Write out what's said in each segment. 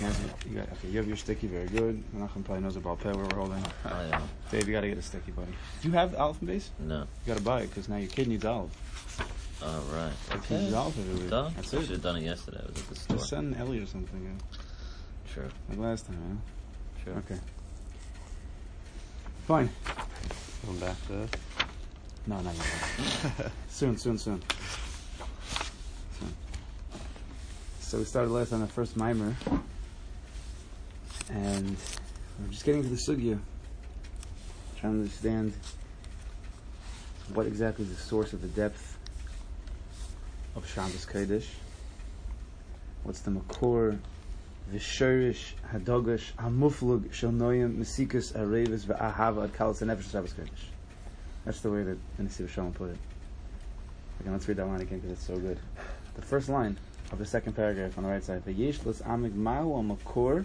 can't. You got, okay, you have your sticky, very good. Menachem probably knows about pay where we're holding. I know. Dave, you got to get a sticky, buddy. Do you have Aleph and base? No. You got to buy it because now your kid needs Aleph. All oh, right. He needs Okay. Aleph every week. Done. That's I it. should have done it yesterday. I was at the store. Just send Ellie or something. Yeah. Sure. Like last time, huh? Sure. Okay. Fine. Going back to this. No, not yet. soon, soon, soon. Soon. So we started last on the first mimer, and we're just getting to the sugya, trying to understand what exactly is the source of the depth of Shabbos Kodesh. What's the makor, v'shorish, hadogash, hamuflug, shel noyim, mesikus, arevis, v'ahava, ad kalas, nefesh Shabbos Kodesh. That's the way that the Nesiv Shalom put it. Okay, let's read that line again because it's so good. The first line of the second paragraph on the right side. V'yesh lis amig mahu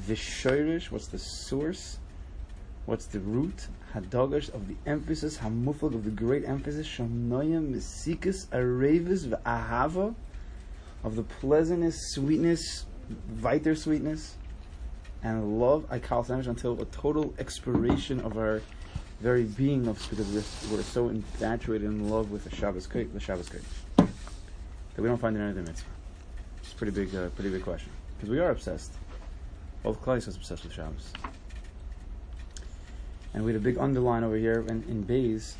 v'shoirish. What's the source? What's the root? Hadogash of the emphasis. Hamuflag of the great emphasis. Shonoyim mesikas arevis v'ahava of the pleasantness, sweetness, viter sweetness, and love. I call sandwich until a total expiration of our very being of because we're, we're so infatuated in love with the Shabbos Kodesh, the Shabbos Kodesh, that we don't find it in any other mitzvah. It's a pretty big, uh, pretty big question because we are obsessed. Both Klai is obsessed with Shabbos, and we had a big underline over here in, in Bays.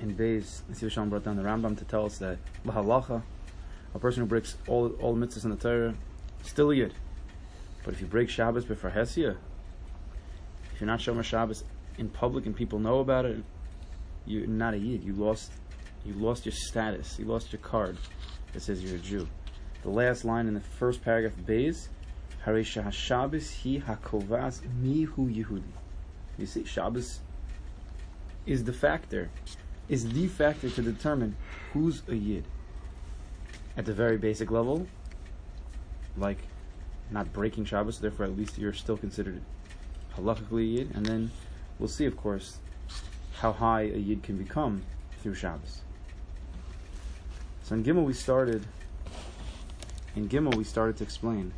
In Bays, Nesiv Shalom brought down the Rambam to tell us that lahalacha, a person who breaks all all the mitzvahs in the Torah, still a yid. But if you break Shabbos before Hesia, if you're not Shomer Shabbos in public and people know about it, you're not a yid. You lost, you lost your status. You lost your card that says you're a Jew. The last line in the first paragraph of Beis, Haresha HaShabbos hi hakovas mihu Yehudi. You see, Shabbos is the factor, is the factor to determine who's a yid. At the very basic level, like not breaking Shabbos, therefore at least you're still considered a yid, and then we'll see, of course, how high a yid can become through Shabbos. So in Gimel we started. In Gimel we started to explain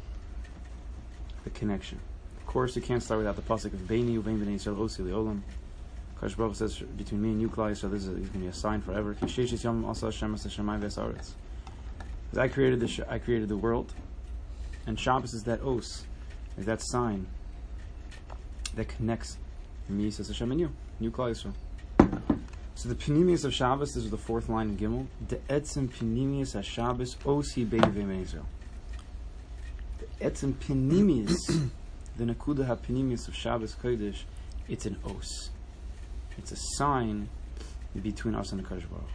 the connection. Of course, you can't start without the pasuk of Beini Uvein Bnei Yisrael Osi Leolam. Kosh Baruch says between me and you, Klai Yisrael, this is, going to be a sign forever. Kisheshis Yom Asa Hashem Asa Shemai Vesaretz. Because I created the I created the world, and Shabbos is that os, is that sign that connects me, says Hashem, and you, you, Klal Yisrael. So the Panemius of Shabbos, this is the fourth line in Gimel. The Etzim Panemius of Shabbos, Osi Beivim Israel. The Etzim Panemius, the Nakuda HaPanemius of Shabbos Kodesh, it's an os. It's a sign between us and the Kodesh Baruch.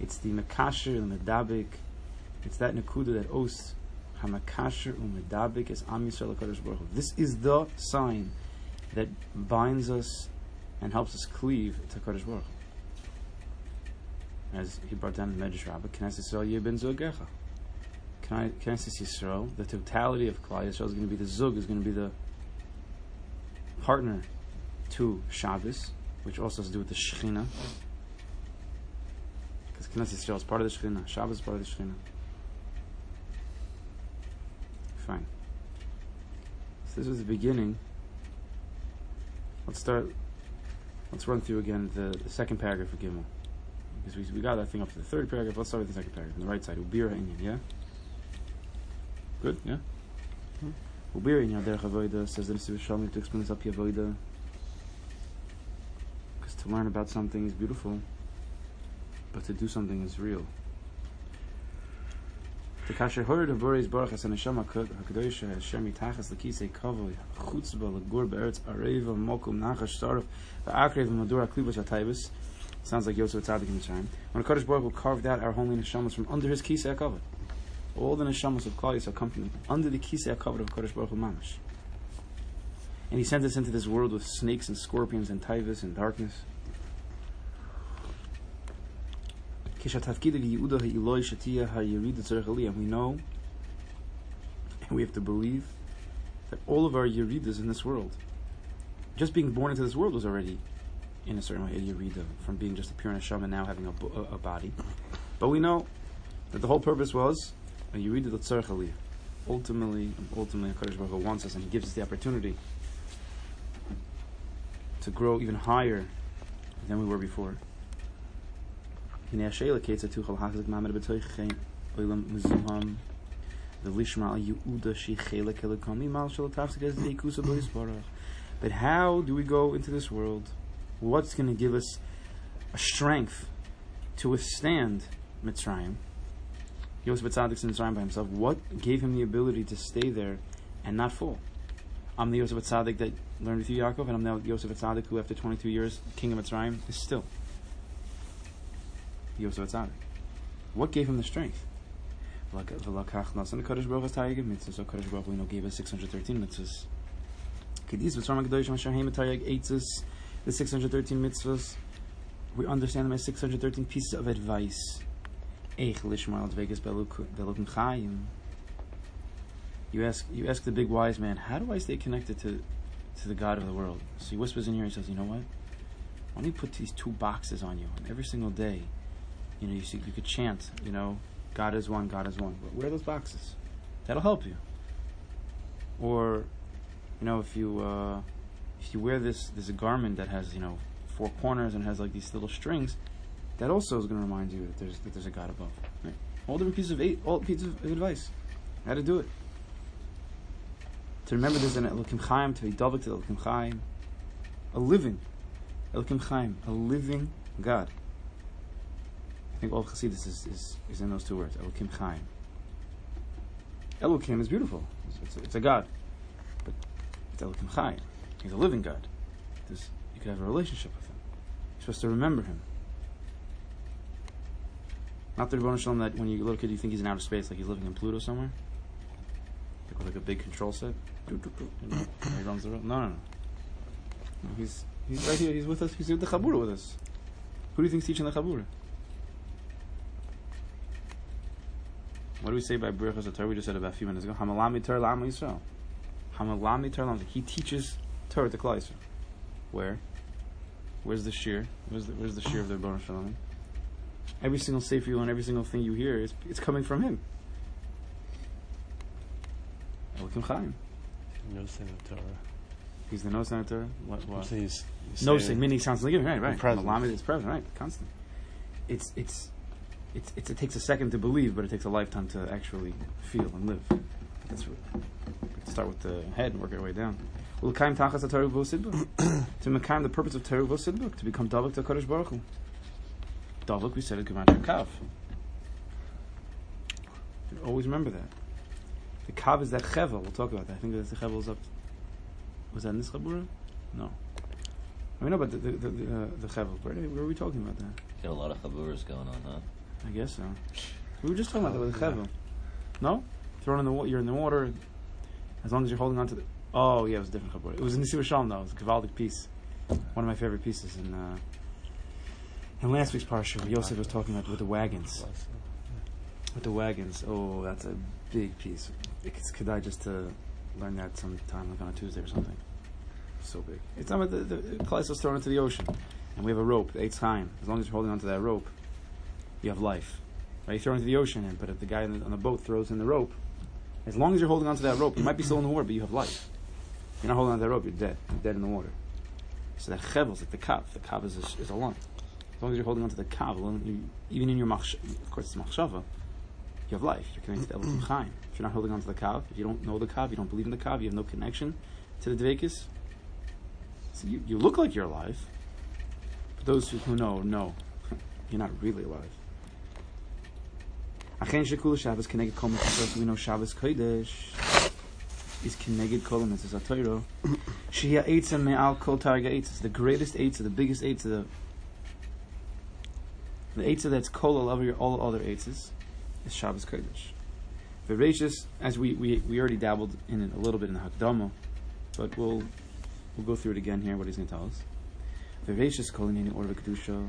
It's the Makasher, the Medabik. It's that Nakuda, that os, Hamakasher Umedabik is Am Yisrael HaKadosh Baruch This is the sign that binds us and helps us cleave to Kodesh Baruch. As he brought down in Medrash Rabbah, Knesset Yisrael Yibin Zugecha. Knesset Yisrael, the totality of Klal Yisrael is going to be the Zug, is going to be the partner to Shabbos, which also has to do with the Shekhinah. Because Knesset Yisrael is part of the Shekhinah, Shabbos is part of the Shekhinah. Fine. So this was the beginning. Let's start. Let's run through again the, the second paragraph of Gimel. Because we, we got that thing up to the third paragraph. Let's start with the second paragraph on the right side. Ubir ha'inyan, yeah? Good, yeah? Ubir ha'inyan derech avoida says the Nesiv Shalom to explain this up avoida. Because to learn about something is beautiful, but to do something is real. The kasher heard of Boris Baruch Hashem Hashem HaKadosh Hashem Yitachas L'kisei Kavoi Chutzba L'gur Be'eretz Areva Mokum Nachash Sarif V'akrev Madura Klibos HaTaibus Sounds like Yosef Tzadik in the time. When Kadosh Baruch Hu carved out our holy neshamas from under His Kisei HaKavod. All the neshamas of Klal come from under the Kisei HaKavod of Kadosh Baruch Hu Mamash. And He sent us into this world with snakes and scorpions and taivas and darkness. We know, and we have to believe, that all of our yeridas in this world, just being born into this world was already, in a certain way, a yerida, from being just a pure neshama now having a, a, a body. But we know that the whole purpose was a yerida l'tzarech aliyah. ultimately, ultimately, Hakadosh Baruch Hu wants us, and He gives us the opportunity to grow even higher than we were before. But how do we go into this world? What's going to give us a strength to withstand Mitzrayim? Yosef Tzadik's in Mitzrayim by himself. What gave him the ability to stay there and not fall? I'm the Yosef Tzadik that learned with you, Yaakov, and I'm now Yosef Tzadik who, after 22 years, king of Mitzrayim, is still Yosef Tzadik. What gave him the strength? So Kadosh Baruch know, gave us 613 mitzvahs. The 613 mitzvahs, we understand them as 613 pieces of advice. You ask, you ask the big wise man, how do I stay connected to, to the God of the world? So he whispers in ear, he says, you know what? Why don't you put these two boxes on you, and every single day, you know, you see, you could chant, you know, God is one, God is one. But wear those boxes. That'll help you. Or, you know, if you uh, if you wear this this garment that has you know four corners and has like these little strings, that also is going to remind you that there's that there's a God above. Right? All different pieces of eight, all pieces of advice, how to do it. To remember there's an Elokim Chaim, to be double to Elokim Chaim, a living Elokim Chaim, a living God. I think all of Chassidus is, is, is in those two words, Elokim Chaim. Elokim is beautiful. It's, it's, a, it's a God. But it's Elokim Chaim. He's a living God. You can have a relationship with him. You're supposed to remember him. Not the Ribbono Shel Olam that when you're a little kid you think he's in outer space, like he's living in Pluto somewhere. Like with like a big control set. You know, he runs the world. No, no, no. no he's, he's right here. He's with us. He's with the Chabura with us. Who do you think's teaching the Chabura? What do we say by Birchas Torah? We just said about a few minutes ago. Hamalami Torah Lama Yisrael. Hamalami Torah. He teaches Torah to Klal Yisrael. Where? Where's the shear? Where's the, where's the shear of the Ribbono Shel Olam? Every single sefer you learn, every single thing you hear, is it's coming from him. Elokim Chaim. No sin. He's the no senator. What? What? saying he's, he's No saying- saying, meaning sounds like him, right? Right. present. Malamed is present, right? Constant. It's it's it's, it's it takes a second to believe, but it takes a lifetime to actually feel and live. That's what, start with the head and work our way down. Ulkaim tachas Torah v'osidbuk. To mekayim the purpose of Torah v'osidbuk to become davik to Kodesh Baruch Hu. Davik we said it Gematria Kav. Always remember that. The Kav is that chevel. We'll talk about that. I think that the chevel is up. Was that in this chabura? No. I mean, no, but the the the, the, uh, the chevel. Where, where were we talking about that? Got a lot of chaburas going on, huh? I guess so. We were just talking about that with the chevel. No, thrown in the water. You're in the water. As long as you're holding on to the. Oh yeah, it was a different chabura. It was in the Shalom though. It was a Gavaldic piece. One of my favorite pieces in. Uh, in last week's parsha, Yosef was talking about with the wagons. With the wagons. Oh, that's a big piece. It's could I just to learn that sometime, like on a Tuesday or something. So big. It's not about the the Klai was thrown into the ocean, and we have a rope, the eighth time. As long as you're holding onto that rope, you have life. Right? You throw into the ocean, and but if the guy on the, on the boat throws in the rope, as long as you're holding onto that rope, you might be still in the water, but you have life. You're not holding onto that rope, you're dead. You're dead in the water. So that chevel is like the kav. The kav is a, is a lump. As long as you're holding onto the kav, even in your machsh, of course it's machshava, you have life. You're connected to Elohim Chaim. If you're not holding onto the kav, if you don't know the kav, you don't believe in the kav, you have no connection to the dvekis. So you, you look like you're alive, but those who, know know you're not really alive. Achen shekul Shabbos connected kol mitzvot. We know Shabbos kodesh is connected kol mitzvot Torah. Shia eitzah me'al kol targa eitzah. The greatest eitzah, the biggest eitzah, the the eitzah that's kol all over all other eitzahs is Shabbos kodesh. Veracious, as we, we we already dabbled in it a little bit in the Hakdama, but we'll we'll go through it again here. What he's going to tell us. Veracious kol inyani or v'kedusha.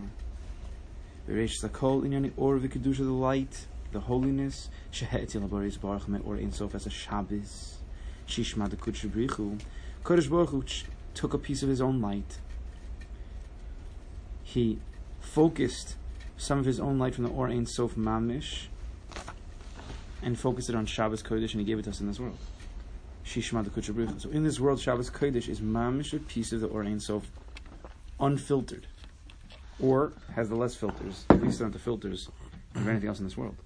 Veracious kol inyani or v'kedusha, the light, the holiness. Shehe'etzil habaris baruch me or in sof as a Shabbos. Shishma de kudsha brichu. Kodesh Baruch took a piece of his own light. He focused some of his own light from the Or Ein Sof Mamish and focused it on Shabbos Kodesh, and He gave it to us in this world. Shishma the Kuchabricha. So in this world, Shabbos Kodesh is mamish a piece of the Or Ein Sof, unfiltered, or has the less filters. At least not the filters of anything else in this world.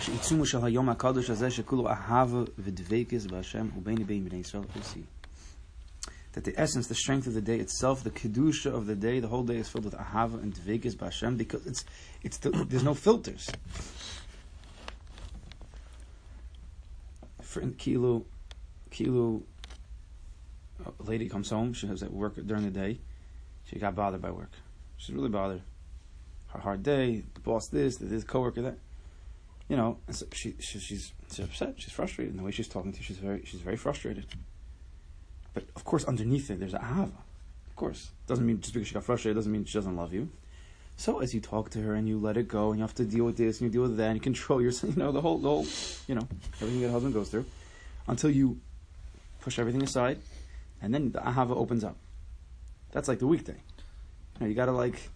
שעיצומו של היום הקדוש הזה שכולו אהבה ודבקס בהשם ובין בין בני ישראל see that the essence, the strength of the day itself, the kedusha of the day, the whole day is filled with ahava and dvekis b'Hashem because it's it's the, there's no filters. For in kilo, kilo, a lady comes home. She has at work during the day. She got bothered by work. She's really bothered. Her hard day. The boss this, The this coworker that. You know, so she, she she's she's upset. She's frustrated. And the way she's talking to you, she's very she's very frustrated. But of course, underneath it, there's a ahava. Of course, doesn't mean just because she got frustrated doesn't mean she doesn't love you. So as you talk to her and you let it go, and you have to deal with this and you deal with that, and you control yourself, you know the whole, the whole, you know, everything that a husband goes through, until you push everything aside, and then the ahava opens up. That's like the weekday. You know, you got to like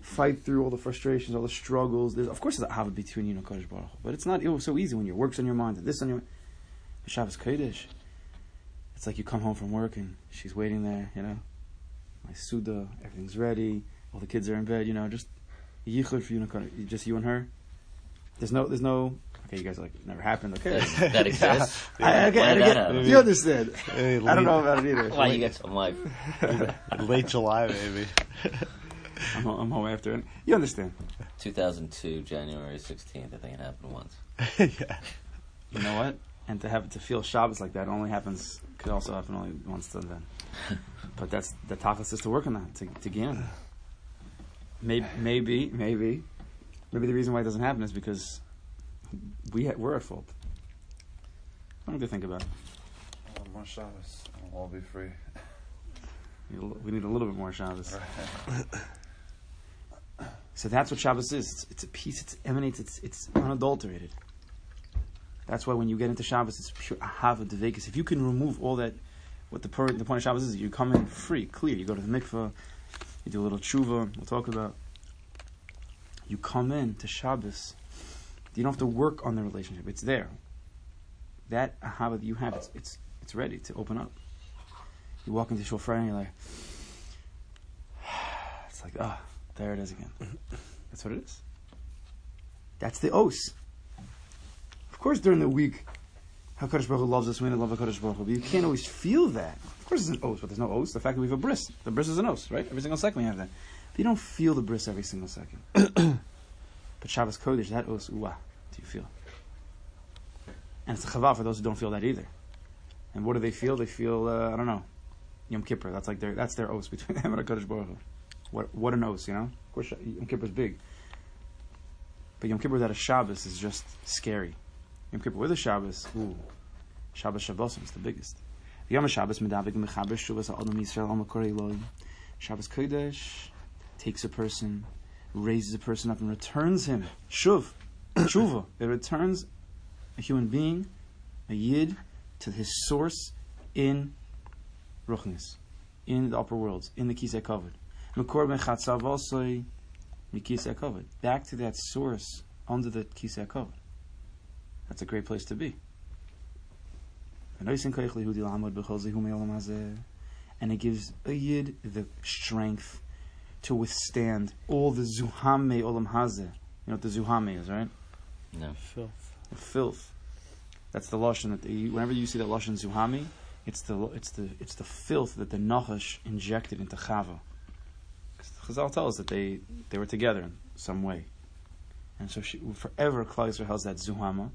fight through all the frustrations, all the struggles. There's, of course, there's ahava between you and Kodesh Baruch, but it's not it was so easy when your work's on your mind, and this on your. Shabbos Kodesh, it's like you come home from work and she's waiting there, you know. My suda, everything's ready, all the kids are in bed, you know, just yichud for you, just you and her. There's no, there's no. Okay, you guys are like never happened. Okay, That, that exists. I, okay, I get, that you understand. Hey, I don't know about it either. Why you get some life? Late July, maybe. I'm, home- I'm home after it. You understand. 2002, January 16th. I think it happened once. yeah. You know what? And to have to feel Shabbos like that only happens could also happen only once till then. but that's the tachlis is to work on that to to gain. Maybe, maybe, maybe, maybe the reason why it doesn't happen is because we ha- we're at fault. Something to think about. One more Shabbos, and we'll all be free. We need a li- We need a little bit more Shabbos. So that's what Shabbos is. It's, it's a piece. It emanates. It's it's unadulterated. That's why when you get into Shabbos, it's pure ahava devekas. If you can remove all that, what the per, the point of Shabbos is, you come in free, clear. You go to the mikveh, you do a little tshuva. We'll talk about. You come in to Shabbos. You don't have to work on the relationship. It's there. That ahava that you have, it's it's it's ready to open up. You walk into shofar and you're like, it's like ah, there it is again. That's what it is. That's the os. Of course, during the week, Hakadosh Baruch Hu loves us. We love Hakadosh Baruch Hu, but you can't always feel that. Of course, it's an os, but there's no os. The fact that we have a bris, the bris is an os, right? Every single second we have that. But you don't feel the bris every single second. but Shabbos Kodesh, that os, ooh, ah, do you feel? And it's a chava for those who don't feel that either. And what do they feel? They feel, uh, I don't know, Yom Kippur. That's like their that's their os between them and Hakadosh Baruch Hu. What what an os, you know? Of course, Yom Kippur is big, but Yom Kippur without a Shabbos is just scary. Yom Kippur with a Shabbos, ooh, Shabbos Shabbosim is the biggest. Yom Shabbos medavik mechaber shuvas ha'adam Yisrael al makor Eloi. Shabbos Kodesh takes a person, raises a person up, and returns him shuv, tshuva. It returns a human being, a yid, to his source in ruchnis, in the upper worlds, in the kisei kavod. Makor ben chatzav osoi mikisei kavod. Back to that source under the kisei kavod. That's a great place to be. And it gives a yid the strength to withstand all the zuhame olam hazeh. You know what the zuhame is, right? No. Filth. The filth. That's the lashon that the, whenever you see that lashon zuhami, it's the it's the it's the filth that the Nachash injected into Chava. 'Cause Chazal tell us that they they were together in some way, and so she, forever Klal Yisrael has that zuhama.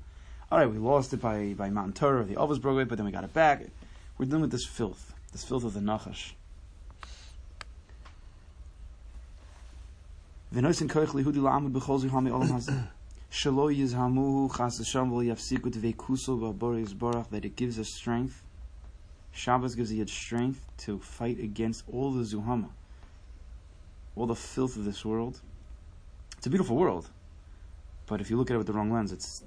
All right, we lost it by by Matan Torah, the Ovos broke it, but then we got it back. We're dealing with this filth, this filth of the Nachash. V'noisen koich lihudi la'amud b'chol zuhami olam hazeh. Shelo yizhamuhu chas Hashem v'lo yafsiku tvekuso b'abor yizborach, that it gives us strength. Shabbos gives you strength to fight against all the zuhama, all the filth of this world. It's a beautiful world, but if you look at it with the wrong lens, it's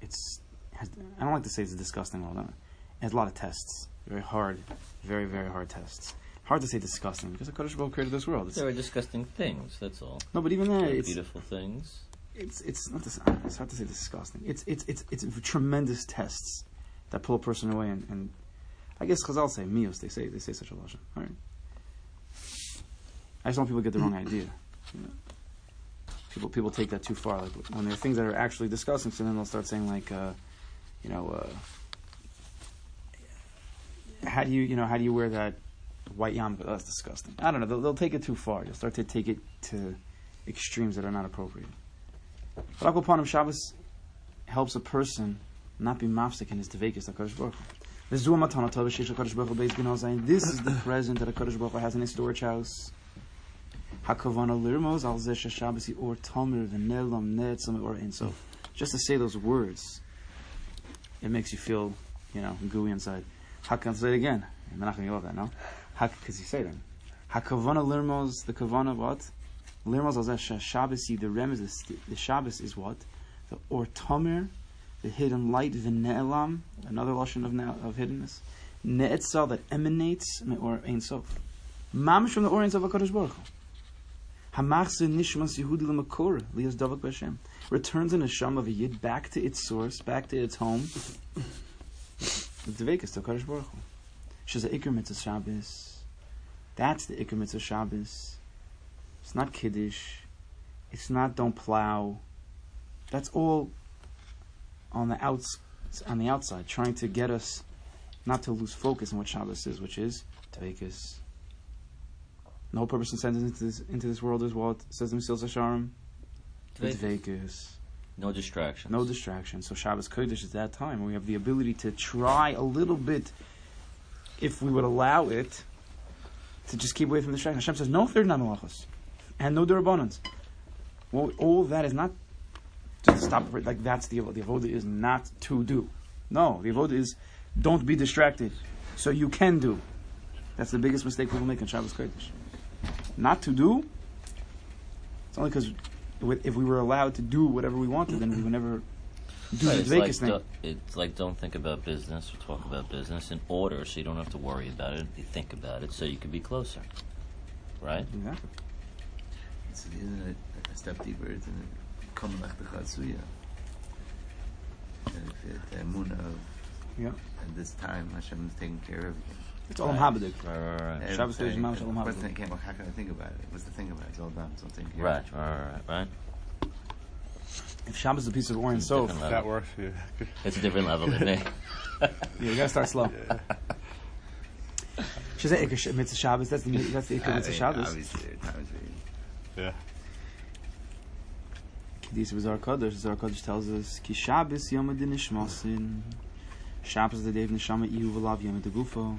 it's. Has, I don't like to say it's a disgusting world. It has a lot of tests, very hard, very very hard tests. Hard to say disgusting because the Kodesh Baruch created this world. It's, There are disgusting things, that's all. no, but even that, it's beautiful things. it's it's not this. It's hard to say disgusting. It's it's it's it's tremendous tests that pull a person away, and, and I guess Chazal say mios. They say they say such a lashon. All right. I just want people to get the wrong idea. You know? People people take that too far. Like when there are things that are actually disgusting, so then they'll start saying like, uh, you know, uh, how do you you know how do you wear that white yarmulke? Oh, that's disgusting. I don't know. They'll, they'll take it too far. You'll start to take it to extremes that are not appropriate. But Akwapanim Shabbos helps a person not be mafsik in his devekis HaKadosh Baruch. This is the present that HaKadosh Baruch has in his storage house. Hakavana lirmos al zeh Shabbos or tamir v'nelam netzam or ein so. Just to say those words, it makes you feel, you know, gooey inside. How can I say it again? I'm not going to love that, no? How because you say them. Hakavana lirmos, the kavana what? Lirmos zeh Shabbos, the rem is the, the Shabbos is what? The or tamir, the hidden light, v'ne'elam, another lashon of, of hiddenness. Ne'etzal that emanates, or ein sof. Mamish from the Or Ein Sof HaKadosh Baruch Hu. Hamachse nishmas Yehudi l'makor lias davak b'Hashem returns an neshama of a yid back to its source, back to its home. the to Kadosh Baruch Hu. She's a ikr mitzvah Shabbos. That's the ikr mitzvah Shabbos. It's not kiddush. It's not don't plow. That's all on the outs on the outside, trying to get us not to lose focus on what Shabbos is, which is dvekas. The whole purpose of sending into this into this world is what says the Mesilas Yesharim. Dvekas. No distractions. No distraction. So Shabbos Kodesh is that time where we have the ability to try a little bit, if we would allow it, to just keep away from the distraction. Hashem says no third namalachos and no durabonans. Well, all that is not to stop. Like that's the the avoda is not to do. No, the avoda is don't be distracted, so you can do. That's the biggest mistake people make in Shabbos Kodesh. Not to do. It's only because if we were allowed to do whatever we wanted, then we would never do Right, the it's, like, thing. do- it's like don't think about business or talk about business in order so you don't have to worry about it. You think about it so you can be closer. Right? Exactly. It's, isn't it a step deeper? Isn't it common like the Chatsuya? The emunah of Yeah. at this time Hashem is taking care of everything. It's all Right. Habadik. Right, right, right. Every Shabbos Kodesh, Mamash Olam Habadik. thing that came up, how can I think about it? What's the thing about it? It's all done. It's all taken care Right, of. right, right, right. If Shabbos is a piece of Or Ein Sof, That works for you. It's a different level, isn't it? yeah, you gotta start slow. She said Iker Sh- Mitzvah Shabbos. That's the that's the Iker Mitzvah mean, Shabbos. Obviously, obviously. Yeah. Kedis was our Kodesh. Zohar Kodesh tells us Ki Shabbos Yom Adin Nishmasin. Shabbos is the day of Neshama Ihu V'Lav Yom Gufo.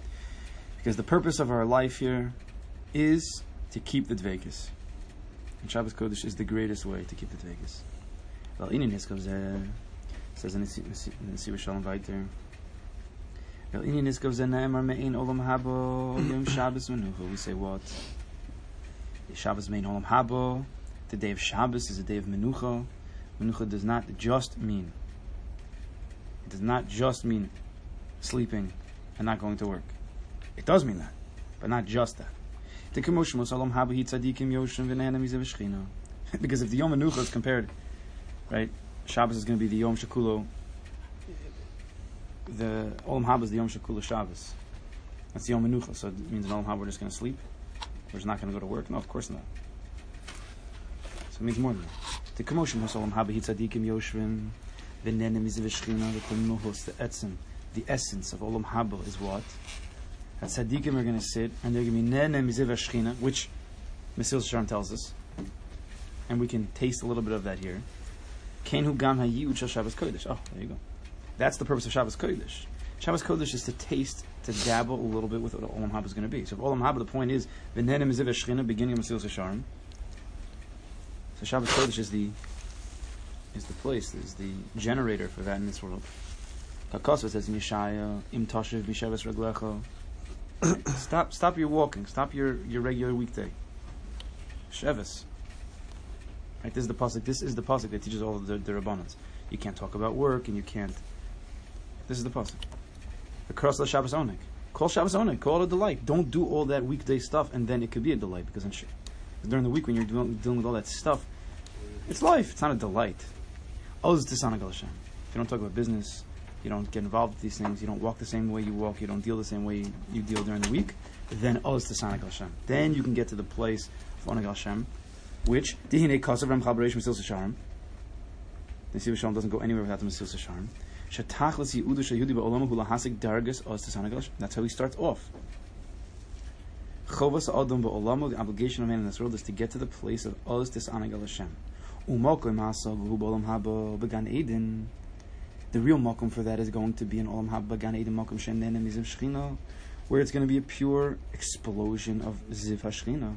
Because the purpose of our life here is to keep the dvekus. And Shabbos Kodesh is the greatest way to keep the dvekus. Well, inin niskav eh, says in the Nesiva Shalom weiter. Well, inin niskav zeh ne'emar me'in olam habo yom Shabbos menucha. We say what? Shabbos me'in olam habo. The day of Shabbos is a day of menucha. Menucha does not just mean it does not just mean sleeping and not going to work. It does mean that, but not just that. Because if the Yom Hanucha is compared, right, Shabbos is going to be the Yom Shakulo. The Olam Haba is the Yom Shakulo Shabbos. That's the Yom Hanucha. So it means in Olam Haba we're just going to sleep. We're just not going to go to work. No, of course not. So it means more than that. The commotion was Olam Haba Hitzadikim Yoshvim. The nenem is the the the essence of olam haba is what? That tzaddikim are going to sit and they're going to be nenem is shchina, which Mesilas Sharm tells us, and we can taste a little bit of that here. Kenhu gam shel Shabbos Kodesh. Oh, there you go. That's the purpose of Shabbos Kodesh. Shabbos Kodesh is to taste, to dabble a little bit with what olam haba is going to be. So if olam haba, the point is is shchina, beginning of Mesilas Sharm. So Shabbos Kodesh is the is the place, is the generator for that in this world. Kakosva says in Yeshaya, Im Toshiv B'Shavas Reglecho. Stop, stop your walking. Stop your, your regular weekday. Shevis. Right, this is the pasuk. This is the pasuk that teaches all the, the rabbanans. You can't talk about work, and you can't. This is the pasuk. The cross of Shabbos onik. Call Shabbos onik. Call it a delight. Don't do all that weekday stuff, and then it could be a delight because in during the week when you're dealing, dealing with all that stuff, it's life. It's not a delight. Oh, Oz tisanag Hashem. If you don't talk about business, you don't get involved with these things, you don't walk the same way you walk, you don't deal the same way you deal during the week, then oh, oz tisanag Hashem. Then you can get to the place of onag Hashem, which dihine kasav ram chabaresh misil sasharim. The Shalom doesn't go anywhere without the misil sasharim. Shatachlas yiudu shayudi ba'olama hu lahasik dargas oz tisanag Hashem. That's how he starts off. Chovas adam ba'olama, the obligation of man in this world is to get to the place of oz tisanag Hashem. Umokim hasag hu ba'olam haba began Eden. The real makom for that is going to be an olam haba began Eden makom shenen and miziv shchina, where it's going to be a pure explosion of ziv hashchina.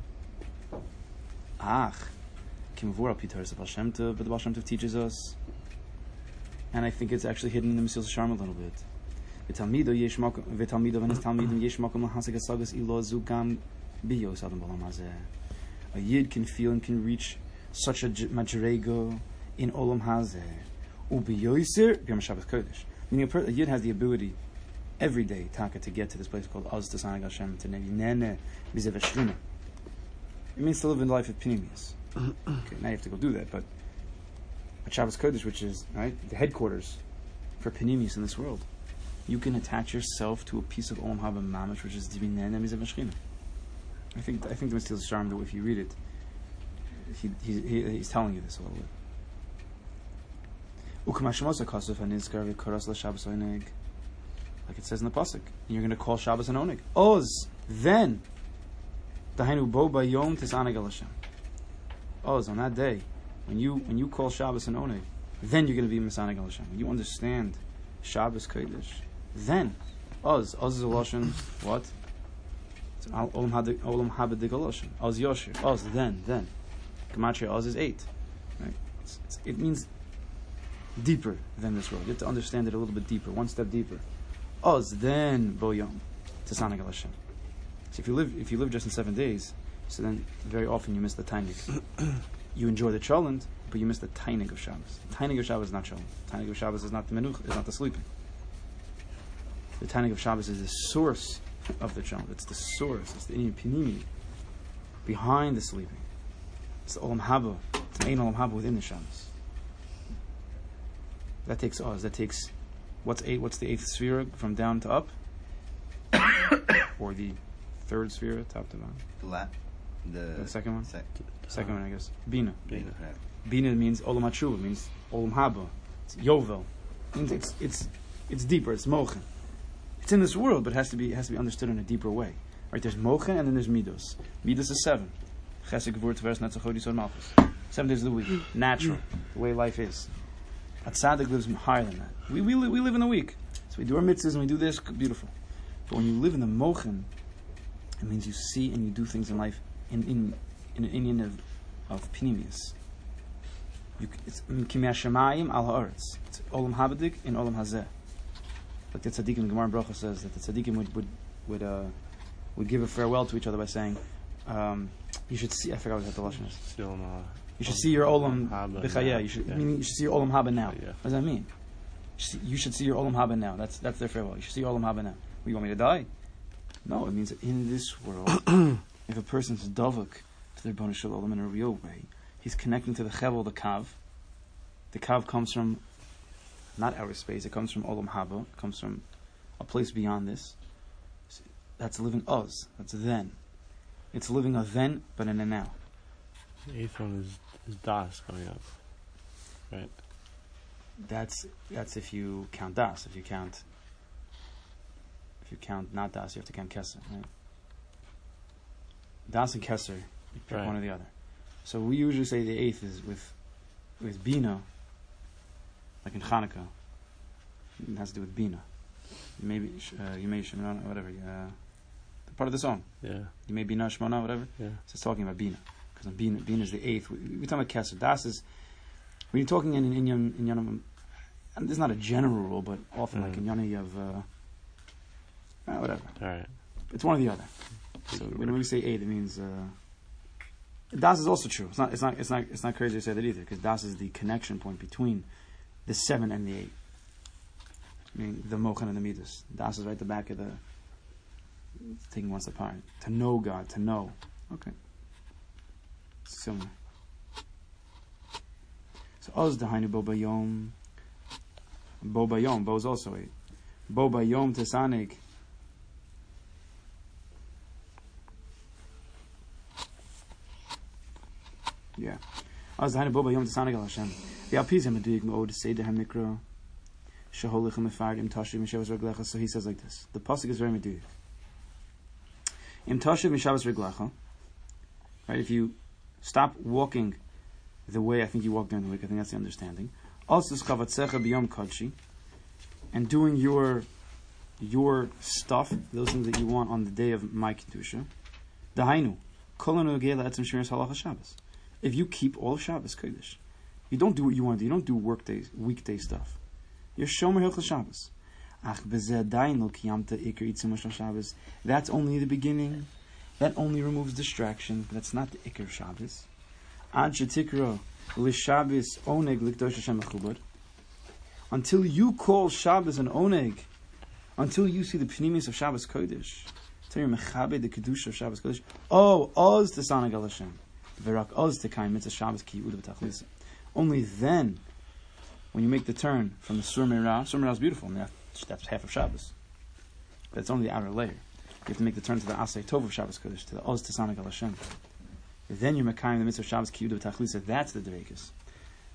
Ach, kimvur al pitar of Hashem Tov, but the Shem Tov teaches us, and I think it's actually hidden in the Mesil Sharm a little bit. V'talmido yesh makom, v'talmido v'nis talmidim yesh makom lahasik asagas ilo zugam biyos adam b'olam hazeh. A yid can feel and can reach such a madrego in olam hazeh. Ubiyoser b'yom Shabbos Kodesh. Meaning a, yid has the ability every day, taka, to get to this place called Az Tasanag Hashem, to Nene Vizev Shrina. It means to live in the life of Pinimius. okay, now you have to go do that, but at Shabbos Kodesh, which is right the headquarters for Pinimius in this world, you can attach yourself to a piece of Olam Haba Mamish, which is Divin Nene Shrina. I think I think the Mestil Sharm, if you read it, he, he, he's telling you this a little bit. Like it says in the pasuk, you're going to call Shabbos an onig. Oz, then, dahainu bo bayom tisanag el Hashem. Oz, on that day, when you when you call Shabbos an onig, then you're going to be misanag el Hashem. You understand Shabbos kodesh, then Oz, Oz is a lashon. What? It's al- Olam a lashon. Oz yoshir. Oz, then, then. Gematria Oz is eight. Right? It's, it's, it means deeper than this world. You have to understand it a little bit deeper, one step deeper. Oz, then Boyom, al Hashem. So if you live if you live just in seven days, so then very often you miss the tainig. you enjoy the cholent, but you miss the tainig of Shabbos. The tainig of Shabbos is not cholent. The tainig of Shabbos is not the menuch, is not the sleeping. The tainig of Shabbos is the source of the cholent. It's the source. It's the inyan pinimi behind the sleeping. It's the olam haba. It's the ein olam haba within the Shabbos. That takes us. That takes what's eight? What's the eighth sphere from down to up, or the third sphere top to bottom? The the, The second one? Sec- Second one, I guess. Bina. Bina. Bina means olam hatshuva. Means olam haba. It's yovel. Means it's it's it's deeper. It's mochen. It's in this world, but it has to be it has to be understood in a deeper way. Right? There's mochen and then there's midos. Midos is seven. Chesed gevur tveres malchus. Seven days of the week. Natural. The way life is. A tzaddik lives higher than that. We, we, we live in the week. So we do our mitzvahs and we do this, beautiful. But when you live in the mochen, it means you see and you do things in life in, in, in an Indian of, of Pinimius. You, it's Kimya Shemayim al Haaretz. It's Olam Habadik in Olam Hazeh. Like the tzaddikim, Gemara Bracha says that the tzaddikim would, would, would, uh, would give a farewell to each other by saying, um, you should see, I forgot what the Lashon is. Still not. You should see your olam Haba b'chaya. now. You should, Yeah. meaning you should see your olam haba now. Yeah. What does that mean? You should, see, you should see your olam haba now. That's that's their farewell. You should see your olam haba now. What, you want me to die? No, it means that in this world, if a person's davuk to their bonus shalom in a real way, he's connecting to the chevel, the kav. The kav comes from not outer space. It comes from olam haba. It comes from a place beyond this. That's living us. That's then. It's living a then, but in a now. The eighth one is, is Das coming up. Right? That's that's if you count das. If you count, if you count not das, you have to count keser. Right? Das and keser, you pick Right. one or the other. So we usually say the eighth is with with bina, like in Hanukkah. It has to do with bina. Maybe uh, you may shemona whatever. Uh, part of the song. Yeah. You may bina shmona whatever. Yeah. So it's talking about bina because Bean, Bean is the eighth. We, we're talking about Kesser. Das is when you're talking in in Inyan, in Yanam, and this is not a general rule, but often like in Yana you have uh, uh, whatever. All right. It's one or the other. So when we say eight, it means uh, das is also true. It's not. It's not. It's not. It's not crazy to say that either, because das is the connection point between the seven and the eight. I mean, the mochan and the midas. Das is right at the back of the taking once apart. To know God, to know. Okay similar. So Oz Dehainu Boba Yom. Boba Yom. Bo is also eight. Boba Yom Tesanik. Yeah. Oz Dehainu Boba Yom Tesanik Al Hashem. The Alpiz Hamadig Ma'od Seder HaMikra. Sheholichim Efardim Tashim mishavas Reglecha. So he says like this. The Pasuk is very Madig. Im Tashiv Mishavas Reglecha. Right, if you stop walking the way I think you walk during the week, I think that's the understanding. Also, biyom kodshi, and doing your your stuff, those things that you want on the day of my kedusha. Dahainu, kolanu etzem shiras halacha Shabbos if you keep all Shabbos Kodesh, you don't do what you want to do. You don't do work days, weekday stuff. You're Shomer Hilchel Shabbos. Ach kiyamta itzim Shabbos. That's only the beginning. That only removes distraction. But that's not the ikar of Shabbos. Ad shetikra l'Shabbos oneg likdosh Hashem mechubad. Until you call Shabbos an oneg, until you see the pneumius of Shabbos Kodesh, until you're mechabe the kedusha of Shabbos Kodesh. Oh, oz the sanag Hashem. V'rak oz tekayim mitzvah Shabbos ki uda b'tachlisa. Only then, when you make the turn from the Sur Mirah, Sur is beautiful, and that's half of Shabbos. But it's only the outer layer. You have to make the turn to the Asay Tov of Shabbos Kodesh, to the Oz Tesanik al Hashem. Then you're Mekayim the mitzvah of Shabbos ki uda b'tachlisa. That's the Derekas.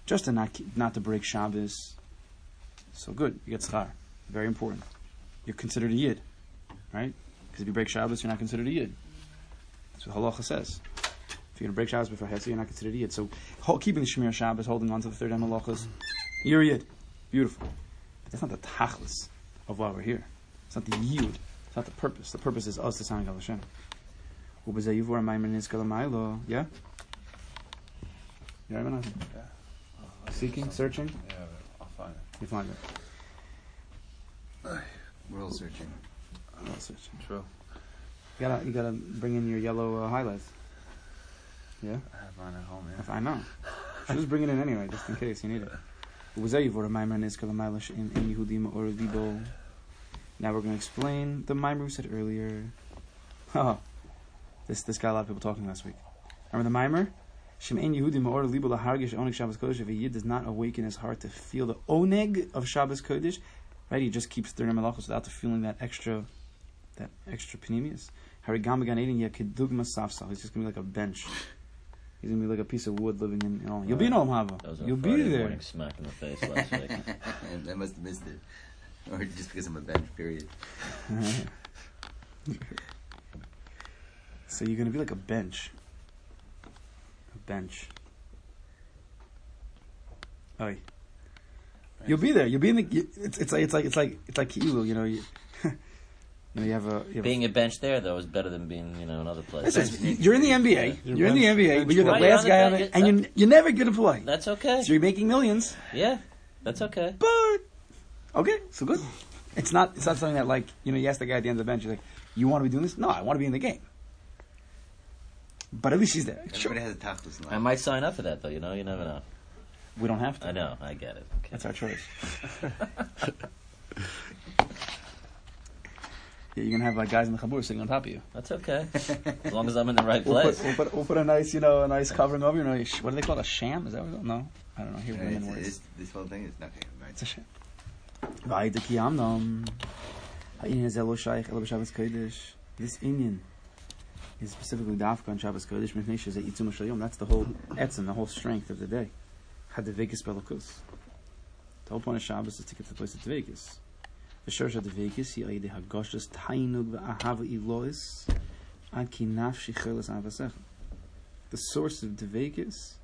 Just to not, not to break Shabbos. So good, you get schar. Very important. You're considered a Yid, right? Because if you break Shabbos, you're not considered a Yid. That's what Halacha says. If you're going to break Shabbos before Hetzel, you're not considered a Yid. So keeping the Shemir Shabbos, holding on to the third Emelachas, you're a Yid. Beautiful. But that's not the tachlis of why we're here. It's not the Yid. It's not the purpose. The purpose is us to sign Gal Hashem. Ubezeh yivur maimer nizkal amaylo. Yeah? You right, Menachem? Yeah. Uh, Seeking, searching, Yeah, but I'll find it. you find it. We're all searching. Oh, searching. True. You gotta, you gotta bring in your yellow uh, highlights. Yeah? I have mine at home, yeah. If I know. Should just bring it in anyway, just in case you need it. Now we're going to explain the mimer we said earlier. Oh, this this got a lot of people talking last week. Remember the mimer? Shem ein Yehudim or libo lahargish oneg Shabbos Kodesh. If a yid does not awaken his heart to feel the oneg of Shabbos Kodesh, right? He just keeps thirty melachos without the feeling that extra, that extra panemius. Harigam gan eden yakidugma safsal. He's just gonna be like a bench. He's gonna be like a piece of wood living in. in You'll be in Olam Haba. That was You'll Friday be there. morning smack in the face last week. I must have missed it. Or just because I'm a bench, period. so you're gonna be like a bench. A bench. Oh, you'll be there. You'll be in the. You, it's, it's like it's like it's like it's like Ki'ilu, You know, you, you know, you have a. You have Being a bench there, though, is better than being, you know, in other a places. It's- you're in the NBA. You're You're in the NBA, but you're the Right, last you're guy on on it, and you're you're never gonna play. That's okay. So you're making millions, Yeah, that's okay. but okay, so good. It's not. It's not something that like you know. You ask the guy at the end of the bench, you're like, "You want to be doing this?" No, I want to be in the game. But at least she's there. Sure. Everybody has a tachlis I might sign up for that, though. You know, you never know. We don't have to. I know. I get it. Okay. That's our choice. yeah, you're gonna have like guys in the chabur sitting on top of you. That's okay. as long as I'm in the right We'll place. put, we'll, put, we'll put a nice, you know, a nice covering over you. Know, what do they call it? A sham? Is that what? It's, no, I don't know. Here, Yeah, women it's- words. it's- this whole thing is nothing. Right? It's a sham. This inyan is specifically dafka on Shabbos Kodesh. That's the whole etzem, the whole strength of the day. Had the vegas belokus. The whole point of Shabbos is to get to the place of Vegas. The Shorsh of the Vegas, he ayde hagoshes tainug v'ahava ilois avasecha. The source of the Vegas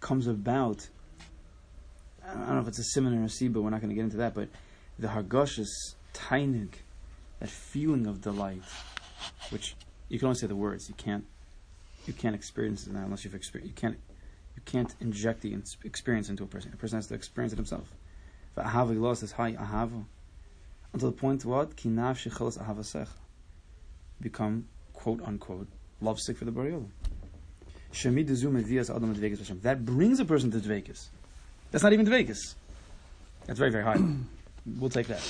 comes about. I don't know if it's a simon or a siba. We're not going to get into that, but the hargoshes tainug, that feeling of delight, which you can only say the words. You can't you can't experience that unless you've experienced. You can't you can't inject the experience into a person. A person has to experience it himself. Va'ahava lost is high ahava until the point what kinav shechelas ahava become quote unquote lovesick for the Hashem. That brings a person to Dvekas. That's not even Dvekas. That's very, very high. we'll take that.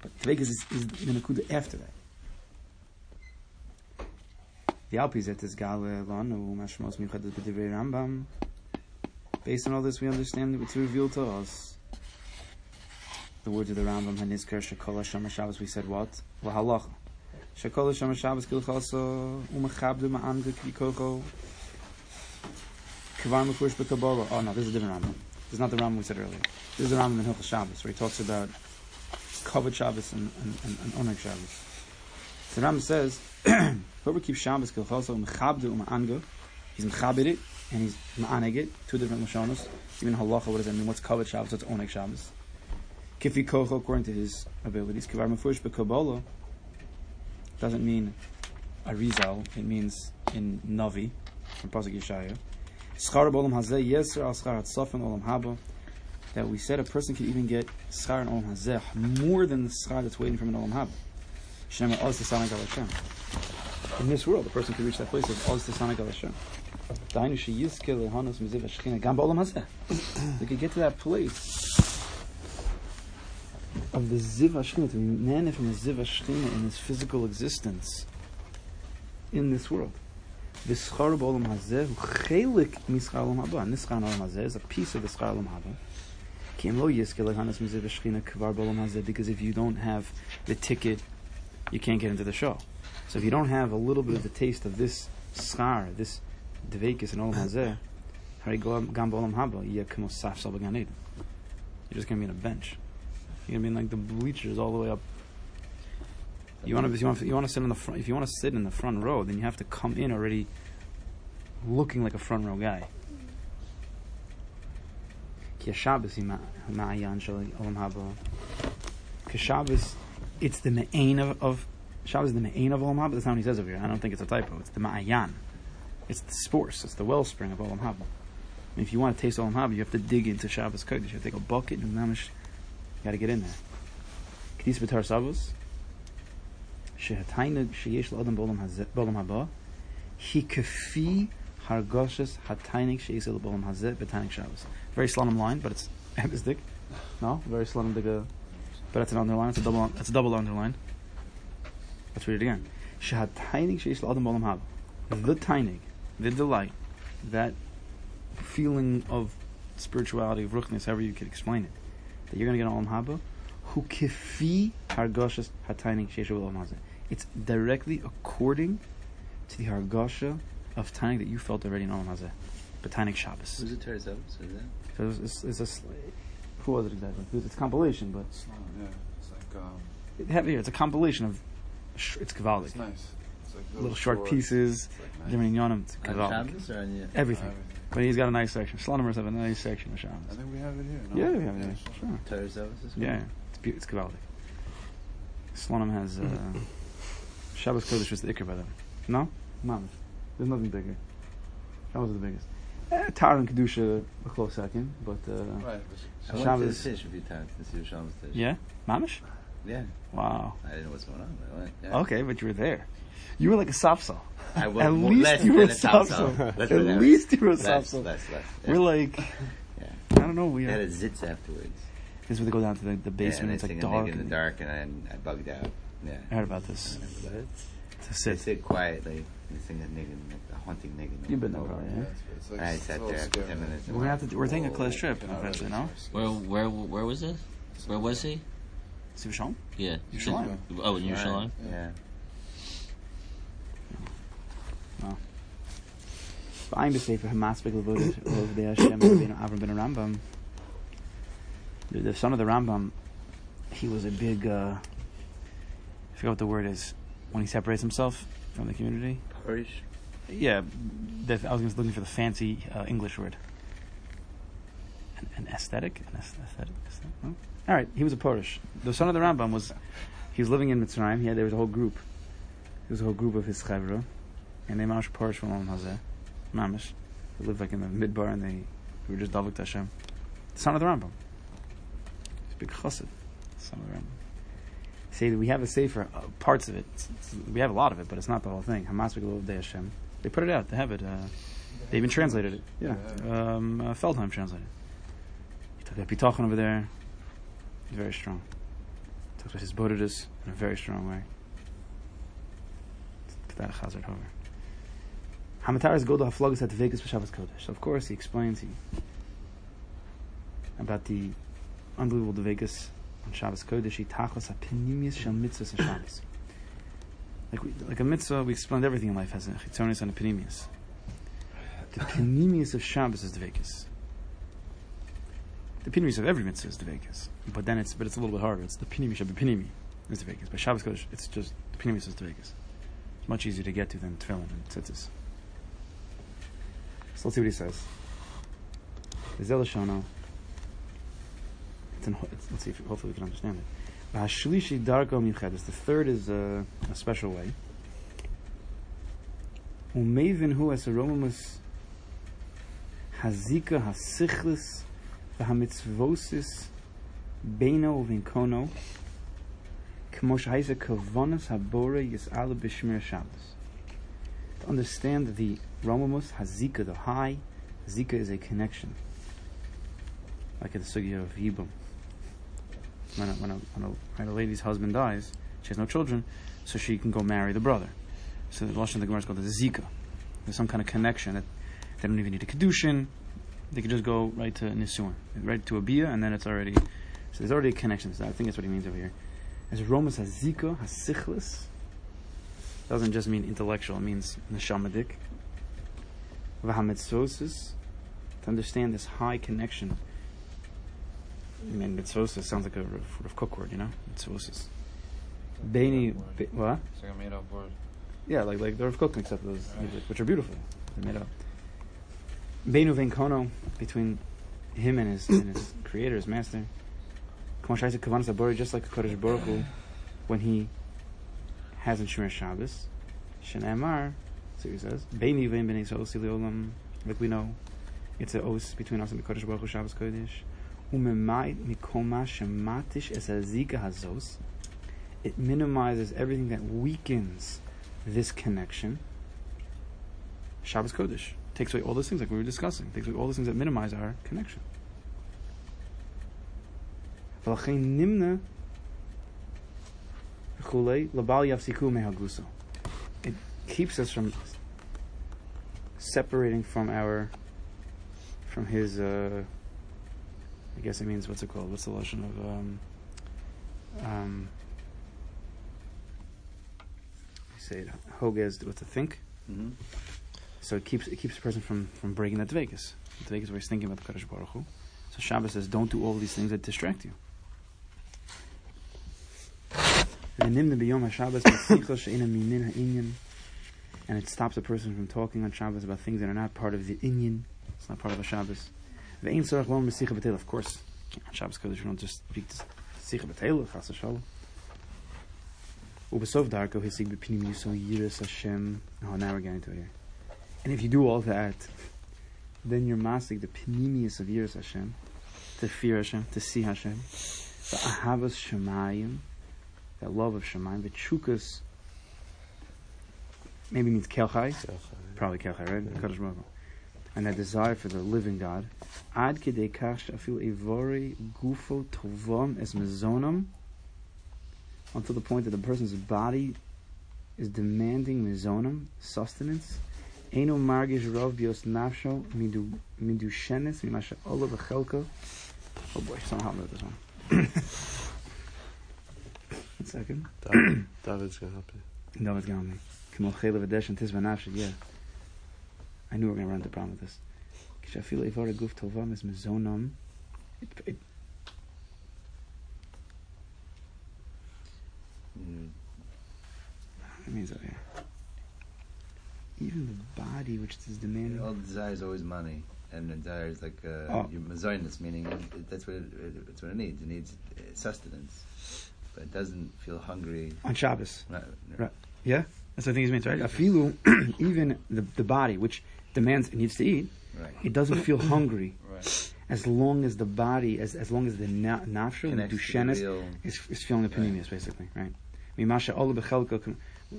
But Dvekas is, is the Nakuda after that. The Alpizet is Rambam. Based on all this, we understand that it's revealed to us. The words of the Rambam, Hanizker Shekol Hashem Shabbos, we said what? Lahalacha. Shekol Hashem Shabbos Kilchasa Umachabdu Ma'amdu Kvikocho Kvar Mefurish B'Kabbalah. Oh no, this is a different Rambam. This is not the Rambam we said earlier. This is the Rambam in Hilchot Shabbos, where he talks about Kavod Shabbos and, and, and, and Shabbos. So the Rambam says, whoever keeps Shabbos Kilchasa Umachabdu Uma'anga, he's Mechabed it, and he's Ma'aneg it, two different Lashonos. Even Halacha, what does that mean? What's Kavod Shabbos? What's Oneg Shabbos? Kifi Kocho, according to his abilities. Kvar Mefurish B'Kabbalah doesn't mean Arizal, it means in Navi, from Pasuk Yeshaya. Al. That we said a person can even get schar in olam hazeh more than the schar that's waiting from an olam haba. Al. In this world, a person can reach that place of oz tesanig al Hashem. They could get to that place of the ziv hashchina to be from the ziv hashchina in his physical existence in this world. The schar b'olam hazeh hu chelik mischar olam haba. Olam hazeh is a piece of the schar olam haba. Ki lo miziv hashchina kvar b'olam hazeh. Because if you don't have the ticket, you can't get into the show. So if you don't have a little bit of the taste of this schar, this dveikis and olam hazeh, hari gam b'olam haba, yeh saf sal b'gan You're just going to be on a bench. You're going to be in like the bleachers all the way up. You want to you want you to sit in the front. If you want to sit in the front row, then you have to come in already looking like a front row guy. Ki Shabbos it's the me'ain of, of Shabbos is the me'ain of olam haba. That's not what he says over here. I don't think it's a typo. It's the ma'ayan. It's the source. It's the wellspring of olam haba. If you want to taste olam haba, you have to dig into Shabbos kodesh. You have to take a bucket and mamish. You got to get in there. Kedis b'tar savos. שהתיינג שיש לאדם בעולם הזה- בעולם הבא, היא כפי הרגושס התיינג שיש לו בעולם הזה בתיינג שבס. Very slalom line, but it's epistic. No? Very slalom digga. But it's an underline, it's a double, it's a double underline. Let's read it again. שהתיינג שיש לאדם בעולם הבא. The tainig, the delight, that feeling of spirituality, of ruchnis, however you could explain it, that you're going to get on Olam Haba, hu kifi hargoshes hataining sheishu olam hazeh. It's directly according to the hargosha of taining that you felt already in Olam Hazeh, but taining Shabbos. Who's it Teres Avos? Is that? So it's, it's, it's a who was it exactly? It's, it's a compilation, but It's not, yeah. It's like, um, it, have here. It's a compilation of sh- it's Kavaldik. it's nice. It's like Little short pieces, It's like nice. yonim. It's On Kavaldik. Shabbos or on the... Everything. Everything. But he's got a nice section. Slonimers have a nice section of Shabbos. I think we have it here. No? Yeah, we have it. here. sure. Sure. Teres Yeah, yeah. it's be- it's Kavaldik. Slonim has uh, Shabbos Kodesh was the Iker by them. No, Mamish. There's nothing bigger. Shabbos is the biggest. Eh, Tar and Kedusha a close second, but uh, Right. I went to the Shabbos. Tish a few times to see the Shabbos Tish. yeah, Mamish. Yeah. Wow. I didn't know what's going on, but I went. Yeah. Okay, but you were there. You were like a sapsal. I was At least you were a than a Sapsal. sapsal. At put it that way. least you were a Less, less, less. Yeah. We're like, Yeah. I don't know. We had a zitz afterwards. This is where they go down to the, the Yeah, basement. and it's like dark. in the dark, and I, I bugged out. Yeah. I heard about this. To To sit. sit quietly and sing a niggun, a haunting niggun. You've been there, over probably, yeah. it's, it's like, And I sat there after 10 minutes. We're gonna have to. We're taking a class trip eventually. really No, Where where where was this? Where was he? see Vashon. Yeah. Yerushalayim. Oh, in Yerushalayim. Yeah. Ba'ayin b'sefer hamaspik levodah levodei Hashem Rabbeinu Avram ben Rambam. The, the son of the Rambam, he was a big. Uh, What the word is when he separates himself from the community. Parish. Yeah, that, I was looking for the fancy uh, English word. An, an aesthetic, an aesthetic. aesthetic? No? All right, he was a Polish. The son of the Rambam was. He was living in Mitzrayim. He had there was a whole group. There was a whole group of his chevra, and they mamash parish from Olam Hazeh, mamish. They lived like in the midbar, and they, they were just davik Hashem. The son of the Rambam. He's a big chassid. Son of the Rambam. Say that we have a sefer, uh, parts of it. It's, it's, we have a lot of it, but it's not the whole thing. Hamas De Hashem. They put it out. They have it. Uh, they even translated it. Yeah, um, uh, Feldheim translated. He took that bitachon over there. He's very strong. He talks about his bodidus in a very strong way. Kedah Chazard Hover. Hamataras Godel Haflagas at Vegas B'Shabbos Kodesh. So of course he explains he, about the unbelievable Vegas on Shabbos Kodesh. He tachos hapinimius shel mitzvahs. Like we, like a mitzvah, we explained everything in life has a chitzonis and a pinimius. The pinimius of Shabbos is the Vegas. The pinimius of every mitzvah is the Vegas. But then it's but it's a little bit harder. It's the pinimius of the pinimi is the Vegas. But Shabbos Kodesh, it's just the pinimius is the Vegas. It's much easier to get to than tefillin and tzitzis. So let's see what he says. The Zelashono. It's it's, let's see if hopefully we can understand it. Hashlishi darko michedes. The third is uh, a special way. Umevin hu es aromamus hazika hasichlis v'hamitzvosis beino uvinkono kmo shehaisa kavonas habore yis'ala b'shmir Shabbos. To understand the romamus hazika, the high, zika is a connection. Like in the sugya of Yibum. When a, when, a, when, a, a lady's husband dies, she has no children, so she can go marry the brother. So the Lashon of the Gemara is called the Zika. There's some kind of connection that they don't even need a Kedushin. They can just go right to Nisuin, right to a Bia, and then it's already. So there's already a connection. So I think that's what he means over here. As Romas has Zika, has Sichlis, doesn't just mean intellectual, it means neshamadik. Vahamitzosis, to understand this high connection. I mean, mitzvosis sounds like a sort of Kook word, you know? Mitzvosis. Beini, be, what? It's like a made up word. Yeah, like like the Rav Kook makes up those, which are beautiful. They're made up. Beinu Venkono, between him and his and his creator, his master. Kamash Kavan Sabori, just like Kodesh Baruch Hu, when he has in Shemir Shabbos, Shenamar, so he says, Beini Vein Bnei Leolam, like we know, it's a os between us and the Kodesh Baruch Hu Shabbos Kodesh. It minimizes everything that weakens this connection. Shabbos Kodesh takes away all those things like we were discussing. Takes away all those things that minimize our connection. It keeps us from separating from our from his. Uh, I guess it means what's it called? What's the lotion of um, um, I say it hogez with to think. Mm-hmm. So it keeps it keeps a person from from breaking that Vegas. The Vegas where he's thinking about the Kadosh Baruch Hu. So Shabbos says, don't do all these things that distract you. And it stops a person from talking on Shabbos about things that are not part of the inyan. It's not part of a Shabbos. Of course, on Shabbos Kodesh we don't just speak to Sikha B'Teil, Chas V'Shalom. Ubesov Darko Hisig B'Pinim Yisrael Yiras Hashem. Oh, now we're getting to it here. And if you do all that, then you're masking the pinimius of Yiras Hashem, to fear Hashem, to see Hashem, the ahavas Shemayim, that love of Shemayim, the chukas, maybe means kelchai, probably kelchai, right? Hu. And a desire for the living God. Ad kidei kash afil evori gufo tovom es mezonam, until the point that the person's body is demanding mezonam, sustenance. Eino margish rov bios nafsho midu midushenes mimasha ola v'chelko. Oh boy, somehow I wrote this one. one second. David's gonna help you. David's gonna help me. Kimo chele v'desh and tizva nafsho, yeah. I knew we were gonna run into a problem with this. Kishafil evora guf tovam is mezonam. It, it, Mm. it means that, yeah. Even the body which is demanding. All desire is always money, and the desire is like uh, Oh. your mazoinus, meaning it, that's what it, it, it's what it needs. It needs uh, sustenance, but it doesn't feel hungry. On Shabbos. Right. Yeah? That's what I think he means, right? Afilu, even the, the body, which demands, it needs to eat, Right. it doesn't feel hungry Right. as long as the body, as, as long as the na- nafshu, the Connects dushenis, is, is feeling the panemius, basically, right? Mimasha ola bechelka, kum-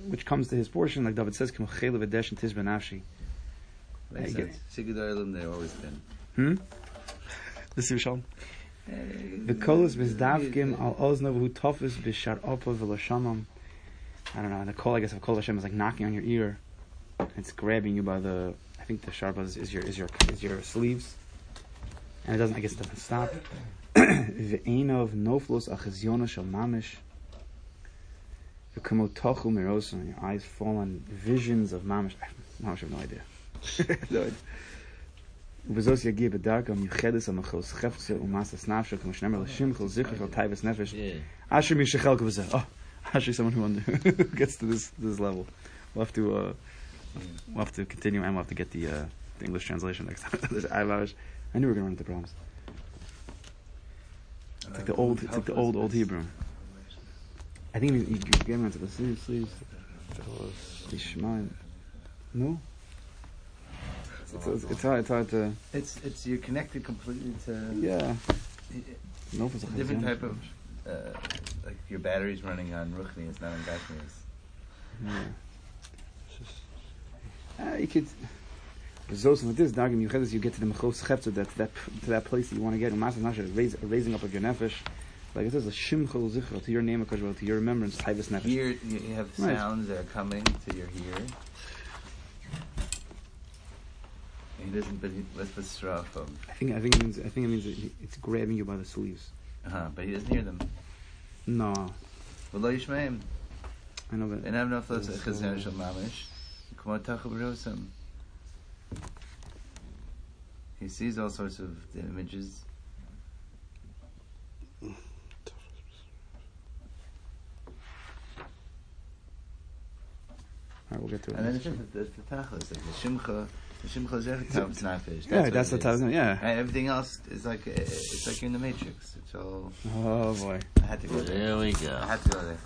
which comes to his portion, like David says, "Kim chela v'desh and tizba nafshi." Makes I get- sense. Shigud Olam, they've always been. Hmm? Uh, this is uh, Shalom. The kolos mizdavkim uh, al oznav hu tofus b'shar opa v'lashamam. I don't know. The kol, I guess, of kol Hashem is like knocking on your ear. It's grabbing you by the. I think the sharpa is, is your is your is your sleeves, and it doesn't. I guess it doesn't stop. Ve'enov noflos achiziona shel mamish. V'kamotochu mirosa, and your eyes fall on visions of mamish. Mamish, I have no idea. no idea. ובזאת יגיע בדרגה מיוחדת על מחוז חפצה ומסס נפשו, כמו שנאמר לשמחו זכר של טייבס נפש. Yeah. Asher mi shechel kavazeh. Oh, actually someone who under, gets to this this level. We'll have to uh, we'll have to continue and we'll have to get the uh, the English translation next time. I, knew we were going to run into problems. It's like the old, it's like the old, old Hebrew. I think you, you, get into the sleeves, sleeves. No. It's, it's, it's hard. It's hard to. It's it's you're connected completely to Yeah. No, it's a different type of uh, like your battery's running on Ruchni, it's not on Gashmias. Yeah. Uh, you could. Zos with this dagim you you get to the mechos chepzer that that to that place that you want to get. Umas raise raising up of your nefesh. Like it says a shimchol zichra to your name Hakadosh to your remembrance nefesh. Here you have Right. sounds that are coming to your ear. He doesn't, but he, let's put I think I think it means I think it means it, it's grabbing you by the sleeves. uh-huh, but he doesn't hear them. No, Well, lo yishmeim. I know that. And have no floats Yes, chazar uh, shel mamish. Kmo tachu b'rosam. He sees all sorts of the images. All right, we'll get to it. And then it's just the, the, the tachlis, like the shimcha, the shimcha zeh tav's nafish. yeah, what that's the it type. is. Yeah. And everything else is like uh, it's like you're in the matrix. It's all. Oh boy. I had to go there. There we go. I had to go there.